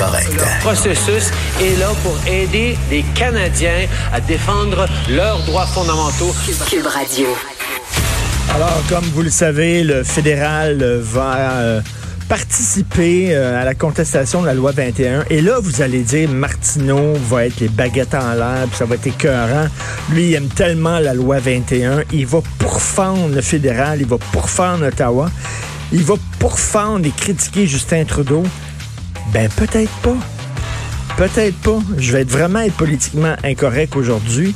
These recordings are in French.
Le processus est là pour aider les Canadiens à défendre leurs droits fondamentaux. Cube Radio. Alors, comme vous le savez, le fédéral euh, va euh, participer euh, à la contestation de la loi 21. Et là, vous allez dire, Martineau va être les baguettes en l'air, puis ça va être écœurant. Lui, il aime tellement la loi 21. Il va pourfendre le fédéral, il va pourfendre Ottawa. Il va pourfendre et critiquer Justin Trudeau. Ben, peut-être pas. Peut-être pas. Je vais être vraiment être politiquement incorrect aujourd'hui.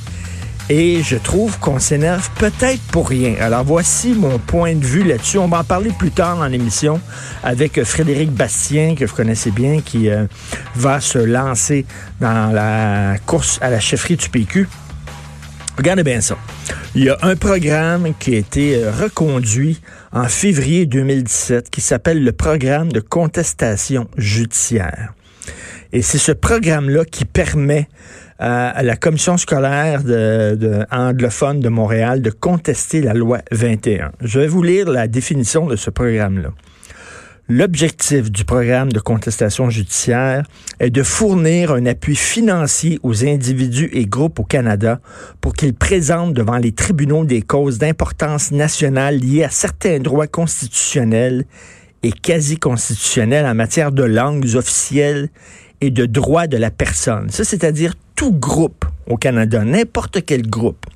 Et je trouve qu'on s'énerve peut-être pour rien. Alors voici mon point de vue là-dessus. On va en parler plus tard dans l'émission avec Frédéric Bastien, que vous connaissez bien, qui euh, va se lancer dans la course à la chefferie du PQ. Regardez bien ça. Il y a un programme qui a été euh, reconduit en février 2017 qui s'appelle le programme de contestation judiciaire. Et c'est ce programme-là qui permet à la commission scolaire anglophone de Montréal de contester la loi 21. Je vais vous lire la définition de ce programme-là. L'objectif du programme de contestation judiciaire est de fournir un appui financier aux individus et groupes au Canada pour qu'ils présentent devant les tribunaux des causes d'importance nationale liées à certains droits constitutionnels et quasi constitutionnels en matière de langues officielles et de droits de la personne. Ça, c'est-à-dire tout groupe au Canada, n'importe quel groupe,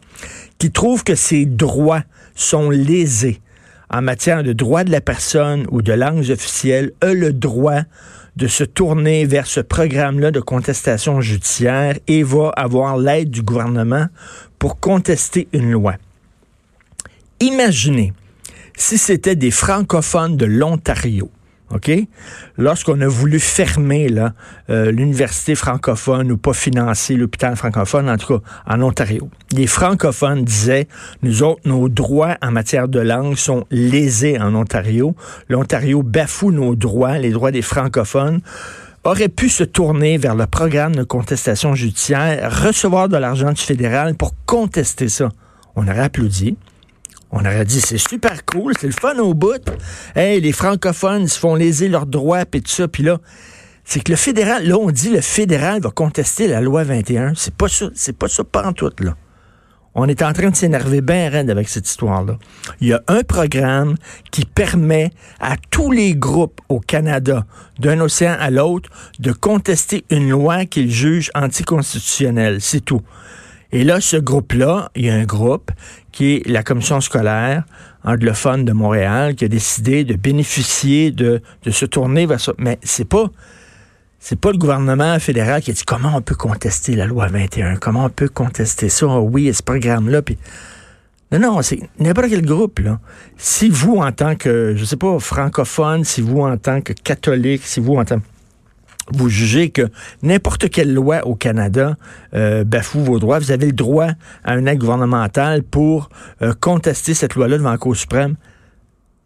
qui trouve que ses droits sont lésés en matière de droits de la personne ou de langues officielles a le droit de se tourner vers ce programme-là de contestation judiciaire et va avoir l'aide du gouvernement pour contester une loi. Imaginez si c'était des francophones de l'Ontario OK? Lorsqu'on a voulu fermer euh, l'université francophone ou pas financer l'hôpital francophone, en tout cas en Ontario, les francophones disaient, nous autres, nos droits en matière de langue sont lésés en Ontario. L'Ontario bafoue nos droits, les droits des francophones aurait pu se tourner vers le programme de contestation judiciaire, recevoir de l'argent du fédéral pour contester ça. On aurait applaudi. On aurait dit, c'est super cool, c'est le fun au bout. Hey, les francophones, se font léser leurs droits, puis tout ça. Puis là, c'est que le fédéral, là, on dit le fédéral va contester la loi 21. C'est pas ça, c'est pas ça, pas en tout, là. On est en train de s'énerver bien raide avec cette histoire-là. Il y a un programme qui permet à tous les groupes au Canada, d'un océan à l'autre, de contester une loi qu'ils jugent anticonstitutionnelle. C'est tout. Et là, ce groupe-là, il y a un groupe qui est la commission scolaire anglophone de Montréal qui a décidé de bénéficier de, se tourner vers ça. Mais c'est pas c'est pas le gouvernement fédéral qui a dit comment on peut contester la loi 21, comment on peut contester ça, oh oui, ce programme-là, puis non, non, c'est n'importe quel groupe, là. Si vous, en tant que, je sais pas, francophone, si vous, en tant que catholique, si vous, en tant vous jugez que n'importe quelle loi au Canada euh, bafoue vos droits, vous avez le droit à un acte gouvernemental pour euh, contester cette loi-là devant la Cour suprême.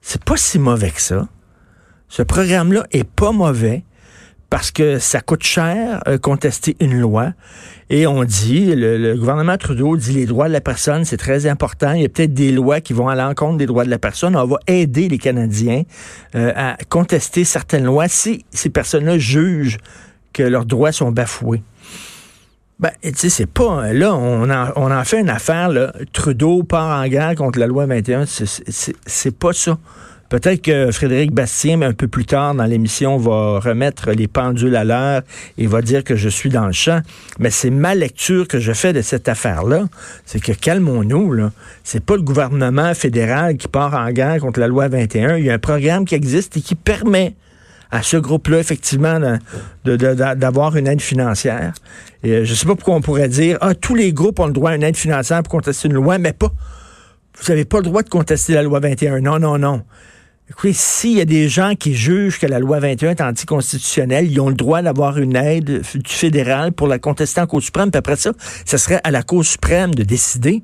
C'est pas si mauvais que ça. Ce programme-là est pas mauvais parce que ça coûte cher euh, contester une loi. Et on dit, le, gouvernement Trudeau dit les droits de la personne, c'est très important. Il y a peut-être des lois qui vont à l'encontre des droits de la personne. On va aider les Canadiens euh, à contester certaines lois si ces personnes-là jugent que leurs droits sont bafoués. Ben, tu sais, c'est pas. Là, on en, on en fait une affaire, là. Trudeau part en guerre contre la loi 21. C'est pas ça. Peut-être que Frédéric Bastien, un peu plus tard dans l'émission, va remettre les pendules à l'heure et va dire que je suis dans le champ. Mais c'est ma lecture que je fais de cette affaire-là. C'est que calmons-nous, là. C'est pas le gouvernement fédéral qui part en guerre contre la loi 21. Il y a un programme qui existe et qui permet à ce groupe-là, effectivement, d'avoir une aide financière. Et euh, je ne sais pas pourquoi on pourrait dire, ah, tous les groupes ont le droit à une aide financière pour contester une loi, mais pas. Vous n'avez pas le droit de contester la loi 21. Non, non, non Écoutez, s'il y a des gens qui jugent que la loi 21 est anticonstitutionnelle, ils ont le droit d'avoir une aide du fédéral pour la contester en Cour suprême. Puis après ça, ce serait à la Cour suprême de décider.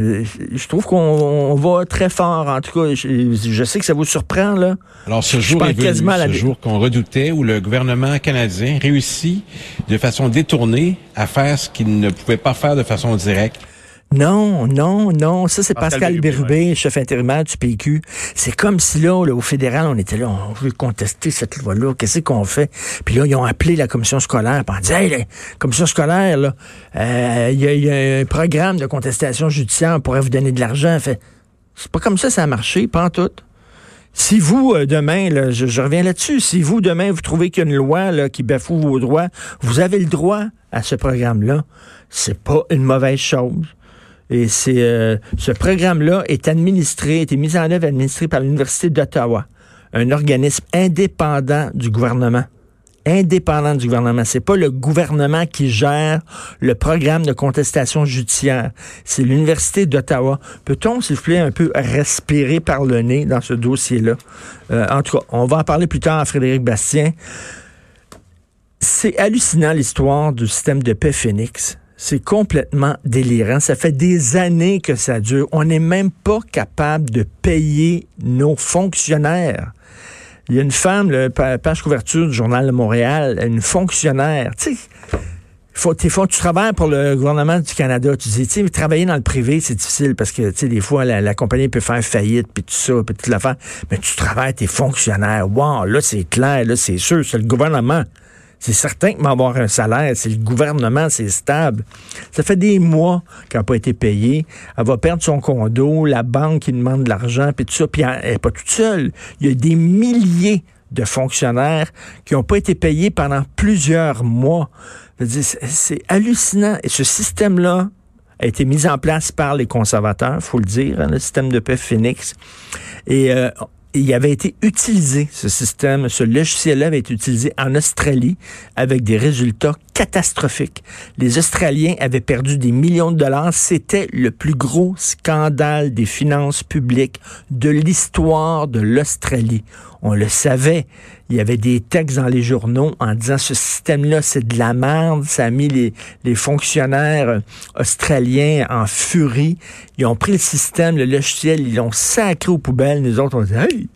Euh, Je trouve qu'on on va très fort. En tout cas, je, je sais que ça vous surprend, là. Alors, ce jour est venu, la- ce jour qu'on redoutait, où le gouvernement canadien réussit de façon détournée à faire ce qu'il ne pouvait pas faire de façon directe. Non, non, non. Ça, c'est Pascal Pascal chef intérimaire du PQ. C'est comme si là, là, au fédéral, on était là, on veut contester cette loi-là. Qu'est-ce qu'on fait? Puis là, ils ont appelé la commission scolaire. On dit, hey, la commission scolaire, là, euh, il y, a- il y a un programme de contestation judiciaire, on pourrait vous donner de l'argent. Fait, c'est pas comme ça, ça a marché, pas en tout. Si vous, euh, demain, là, je, je reviens là-dessus, si vous, demain, vous trouvez qu'il y a une loi là, qui bafoue vos droits, vous avez le droit à ce programme-là. C'est pas une mauvaise chose. Et euh, ce programme-là est administré, a été mis en œuvre administré par l'Université d'Ottawa, un organisme indépendant du gouvernement. Indépendant du gouvernement. C'est pas le gouvernement qui gère le programme de contestation judiciaire. C'est l'Université d'Ottawa. Peut-on, s'il vous plaît, un peu respirer par le nez dans ce dossier-là? Euh, en tout cas, on va en parler plus tard à Frédéric Bastien. C'est hallucinant l'histoire du système de paix Phoenix. C'est complètement délirant. Ça fait des années que ça dure. On n'est même pas capable de payer nos fonctionnaires. Il y a une femme, pa- page couverture du Journal de Montréal, une fonctionnaire. Tu sais, faut- tu travailles pour le gouvernement du Canada. Tu dis, tu sais, travailler dans le privé, c'est difficile parce que, tu sais, des fois, la, la compagnie peut faire faillite, puis tout ça, puis toute l'affaire. Mais tu travailles, t'es fonctionnaire. Wow, là, c'est clair, là, c'est sûr, c'est le gouvernement. C'est certain que m'avoir un salaire, c'est le gouvernement, c'est stable. Ça fait des mois qu'elle n'a pas été payée. Elle va perdre son condo, la banque qui demande de l'argent, puis tout ça. Puis elle n'est pas toute seule. Il y a des milliers de fonctionnaires qui n'ont pas été payés pendant plusieurs mois. C'est hallucinant. Et ce système-là a été mis en place par les conservateurs, faut le dire, hein, le système de paix Phoenix. Et euh, il avait été utilisé, ce système, ce logiciel-là avait été utilisé en Australie avec des résultats catastrophiques. Les Australiens avaient perdu des millions de dollars. C'était le plus gros scandale des finances publiques de l'histoire de l'Australie. On le savait. Il y avait des textes dans les journaux en disant ce système-là, c'est de la merde. Ça a mis les, fonctionnaires australiens en furie. Ils ont pris le système, le logiciel, ils l'ont sacré aux poubelles. Nous autres, on dit, hey,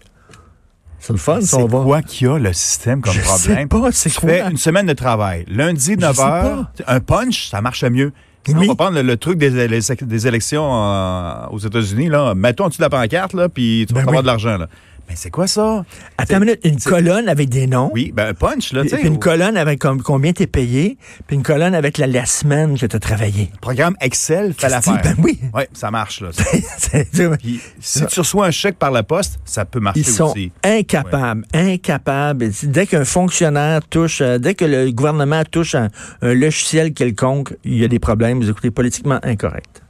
c'est le fun, ça, C'est on va. quoi qu'il y a, le système, comme Je problème? sais pas, c'est Tu quoi? fais une semaine de travail. Lundi, Je 9 sais h, un punch, ça marche mieux. Oui. On va prendre le, le truc des, des élections euh, aux États-Unis. Là. Mettons en dessous de la pancarte, là, puis tu vas Ben avoir oui. de l'argent. là. Mais c'est quoi ça? Attends une minute, une c'est- colonne avec des noms? Oui, ben un punch, là, tu Puis sais. puis une colonne avec com- combien t'es payé, puis une colonne avec la, la semaine que t'as travaillé. programme Excel fait l'affaire. ben oui. Oui, ça marche, là. Puis, si tu reçois un chèque par la poste, ça peut marcher Ils sont aussi. incapables, incapables. Dès qu'un fonctionnaire touche, euh, dès que le gouvernement touche un, un logiciel quelconque, il y a des problèmes. Vous écoutez politiquement incorrect.